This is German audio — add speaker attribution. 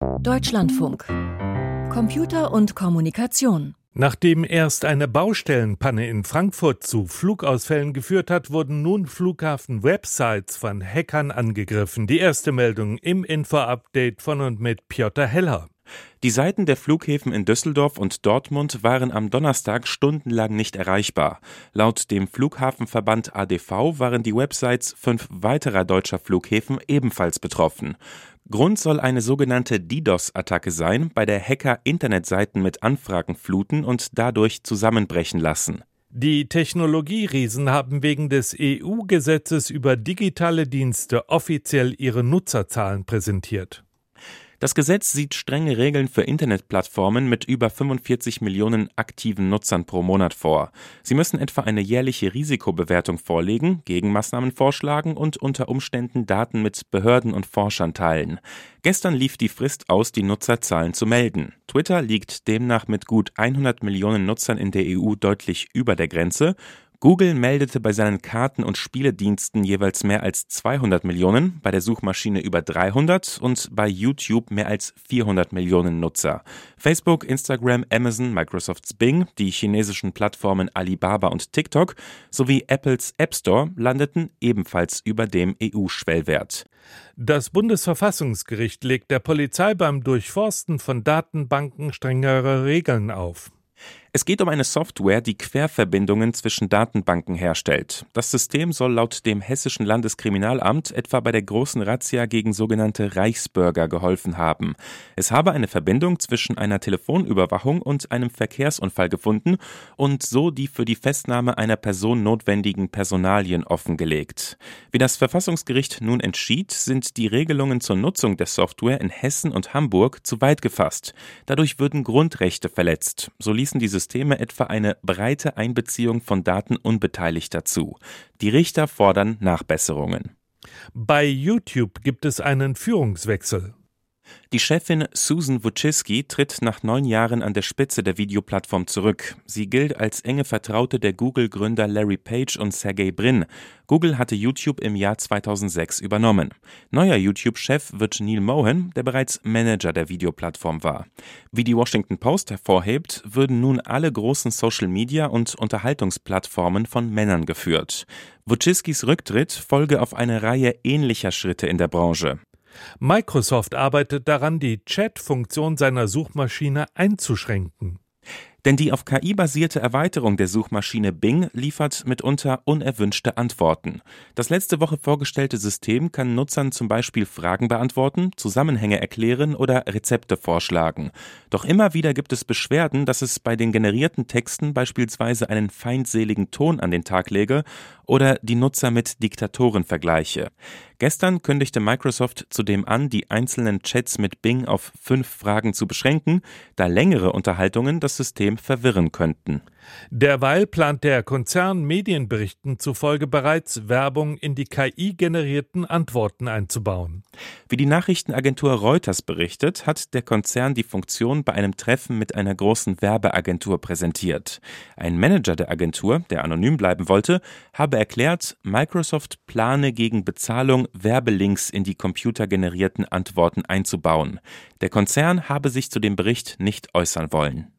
Speaker 1: Deutschlandfunk. Computer und Kommunikation.
Speaker 2: Nachdem erst eine Baustellenpanne in Frankfurt zu Flugausfällen geführt hat, wurden nun Flughafen-Websites von Hackern angegriffen. Die erste Meldung im Info-Update von und mit Piotr Heller.
Speaker 3: Die Seiten der Flughäfen in Düsseldorf und Dortmund waren am Donnerstag stundenlang nicht erreichbar. Laut dem Flughafenverband ADV waren die Websites fünf weiterer deutscher Flughäfen ebenfalls betroffen. Grund soll eine sogenannte DDoS-Attacke sein, bei der Hacker Internetseiten mit Anfragen fluten und dadurch zusammenbrechen lassen.
Speaker 2: Die Technologieriesen haben wegen des EU-Gesetzes über digitale Dienste offiziell ihre Nutzerzahlen präsentiert.
Speaker 3: Das Gesetz sieht strenge Regeln für Internetplattformen mit über 45 Millionen aktiven Nutzern pro Monat vor. Sie müssen etwa eine jährliche Risikobewertung vorlegen, Gegenmaßnahmen vorschlagen und unter Umständen Daten mit Behörden und Forschern teilen. Gestern lief die Frist aus, die Nutzerzahlen zu melden. Twitter liegt demnach mit gut 100 Millionen Nutzern in der EU deutlich über der Grenze Google meldete bei seinen Karten- und Spielediensten jeweils mehr als 200 Millionen, bei der Suchmaschine über 300 und bei YouTube mehr als 400 Millionen Nutzer. Facebook, Instagram, Amazon, Microsofts Bing, die chinesischen Plattformen Alibaba und TikTok sowie Apples App Store landeten ebenfalls über dem EU-Schwellwert.
Speaker 2: Das Bundesverfassungsgericht legt der Polizei beim Durchforsten von Datenbanken strengere Regeln auf.
Speaker 3: Es geht um eine Software, die Querverbindungen zwischen Datenbanken herstellt. Das System soll laut dem Hessischen Landeskriminalamt etwa bei der großen Razzia gegen sogenannte Reichsbürger geholfen haben. Es habe eine Verbindung zwischen einer Telefonüberwachung und einem Verkehrsunfall gefunden und so die für die Festnahme einer Person notwendigen Personalien offengelegt. Wie das Verfassungsgericht nun entschied, sind die Regelungen zur Nutzung der Software in Hessen und Hamburg zu weit gefasst. Dadurch würden Grundrechte verletzt. So ließen diese Systeme etwa eine breite Einbeziehung von Daten Unbeteiligter zu. Die Richter fordern Nachbesserungen.
Speaker 2: Bei YouTube gibt es einen Führungswechsel.
Speaker 3: Die Chefin Susan Wojcicki tritt nach neun Jahren an der Spitze der Videoplattform zurück. Sie gilt als enge Vertraute der Google-Gründer Larry Page und Sergey Brin. Google hatte YouTube im Jahr 2006 übernommen. Neuer YouTube-Chef wird Neil Mohan, der bereits Manager der Videoplattform war. Wie die Washington Post hervorhebt, würden nun alle großen Social-Media- und Unterhaltungsplattformen von Männern geführt. Wojcickis Rücktritt folge auf eine Reihe ähnlicher Schritte in der Branche.
Speaker 2: Microsoft arbeitet daran, die Chat-Funktion seiner Suchmaschine einzuschränken.
Speaker 3: Denn die auf KI basierte Erweiterung der Suchmaschine Bing liefert mitunter unerwünschte Antworten. Das letzte Woche vorgestellte System kann Nutzern zum Beispiel Fragen beantworten, Zusammenhänge erklären oder Rezepte vorschlagen. Doch immer wieder gibt es Beschwerden, dass es bei den generierten Texten beispielsweise einen feindseligen Ton an den Tag lege oder die Nutzer mit Diktatoren vergleiche. Gestern kündigte Microsoft zudem an, die einzelnen Chats mit Bing auf fünf Fragen zu beschränken, da längere Unterhaltungen das System verwirren könnten.
Speaker 2: Derweil plant der Konzern Medienberichten zufolge bereits Werbung in die KI-generierten Antworten einzubauen.
Speaker 3: Wie die Nachrichtenagentur Reuters berichtet, hat der Konzern die Funktion bei einem Treffen mit einer großen Werbeagentur präsentiert. Ein Manager der Agentur, der anonym bleiben wollte, habe erklärt, Microsoft plane gegen Bezahlung Werbelinks in die computergenerierten Antworten einzubauen. Der Konzern habe sich zu dem Bericht nicht äußern wollen.